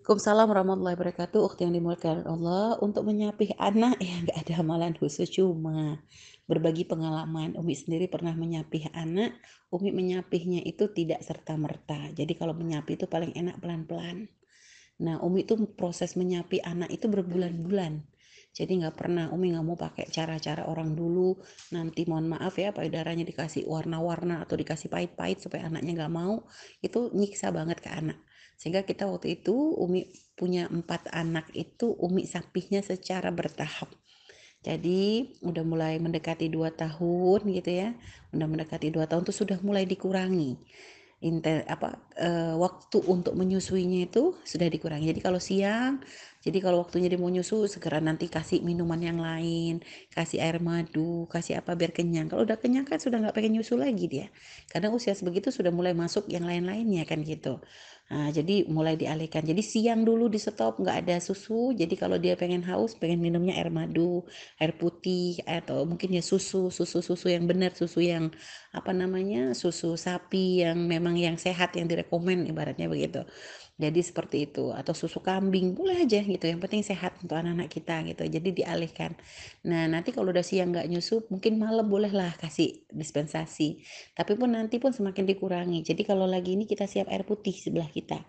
Waalaikumsalam warahmatullahi wabarakatuh, ukhti yang dimuliakan Allah. Untuk menyapih anak ya nggak ada amalan khusus, cuma berbagi pengalaman. Umi sendiri pernah menyapih anak, Umi menyapihnya itu tidak serta-merta. Jadi kalau menyapih itu paling enak pelan-pelan. Nah, Umi itu proses menyapih anak itu berbulan-bulan. Jadi nggak pernah Umi nggak mau pakai cara-cara orang dulu, nanti mohon maaf ya payudaranya dikasih warna-warna atau dikasih pahit-pahit supaya anaknya nggak mau, itu nyiksa banget ke anak. Sehingga kita waktu itu Umi punya empat anak itu Umi sapihnya secara bertahap. Jadi udah mulai mendekati dua tahun gitu ya, udah mendekati dua tahun tuh sudah mulai dikurangi inten apa e, waktu untuk menyusuinya itu sudah dikurangi. Jadi kalau siang, jadi kalau waktunya dia mau nyusu segera nanti kasih minuman yang lain, kasih air madu, kasih apa biar kenyang. Kalau udah kenyang kan sudah nggak pengen nyusu lagi dia. Karena usia sebegitu sudah mulai masuk yang lain-lainnya kan gitu. Nah, jadi mulai dialihkan. Jadi siang dulu di stop nggak ada susu. Jadi kalau dia pengen haus, pengen minumnya air madu, air putih, atau mungkin ya susu, susu-susu yang benar, susu yang apa namanya, susu sapi yang memang yang sehat yang direkomend ibaratnya begitu. Jadi seperti itu atau susu kambing boleh aja gitu. Yang penting sehat untuk anak-anak kita gitu. Jadi dialihkan. Nah nanti kalau udah siang nggak nyusu, mungkin malam bolehlah kasih dispensasi. Tapi pun nanti pun semakin dikurangi. Jadi kalau lagi ini kita siap air putih sebelah kita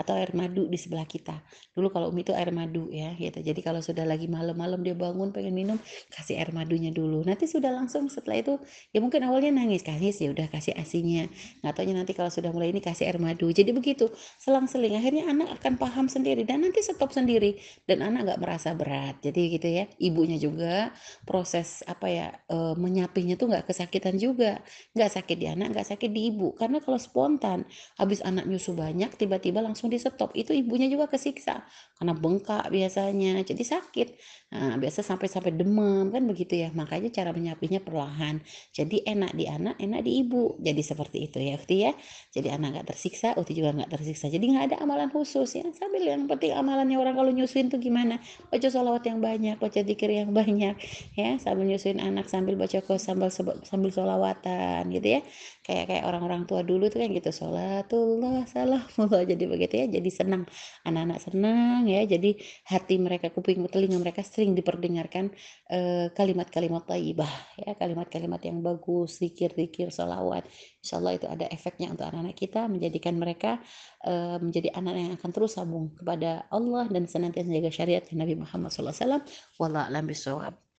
atau air madu di sebelah kita. Dulu kalau Umi itu air madu ya gitu. Jadi kalau sudah lagi malam-malam dia bangun pengen minum, kasih air madunya dulu. Nanti sudah langsung setelah itu ya mungkin awalnya nangis, kasih ya udah kasih asinya. Nggak nanti kalau sudah mulai ini kasih air madu. Jadi begitu, selang-seling akhirnya anak akan paham sendiri dan nanti stop sendiri dan anak nggak merasa berat. Jadi gitu ya. Ibunya juga proses apa ya e, menyapihnya tuh nggak kesakitan juga. Nggak sakit di anak, nggak sakit di ibu. Karena kalau spontan habis anak nyusu banyak tiba-tiba langsung di stop itu ibunya juga kesiksa karena bengkak biasanya jadi sakit nah, biasa sampai-sampai demam kan begitu ya makanya cara menyapinya perlahan jadi enak di anak enak di ibu jadi seperti itu ya Ukti ya jadi anak nggak tersiksa Ukti juga nggak tersiksa jadi nggak ada amalan khusus ya. Sambil yang penting amalannya orang kalau nyusuin tuh gimana? Baca sholawat yang banyak baca dikir yang banyak ya. Sambil nyusuin anak sambil baca kos sambil sambil sholawatan gitu ya. Kayak kayak orang-orang tua dulu tuh kan gitu sholatullah salamullah. Jadi begitu ya. Jadi senang. Anak-anak senang ya. Jadi hati mereka kuping telinga mereka sering diperdengarkan eh, kalimat-kalimat taibah ya. Kalimat-kalimat yang bagus zikir-zikir salawat insyaallah itu ada efeknya untuk anak-anak kita menjadikan mereka uh, anak yang akan terus sambung kepada Allah dan senantiasa menjaga syariat Nabi Muhammad SAW. Wallah alam.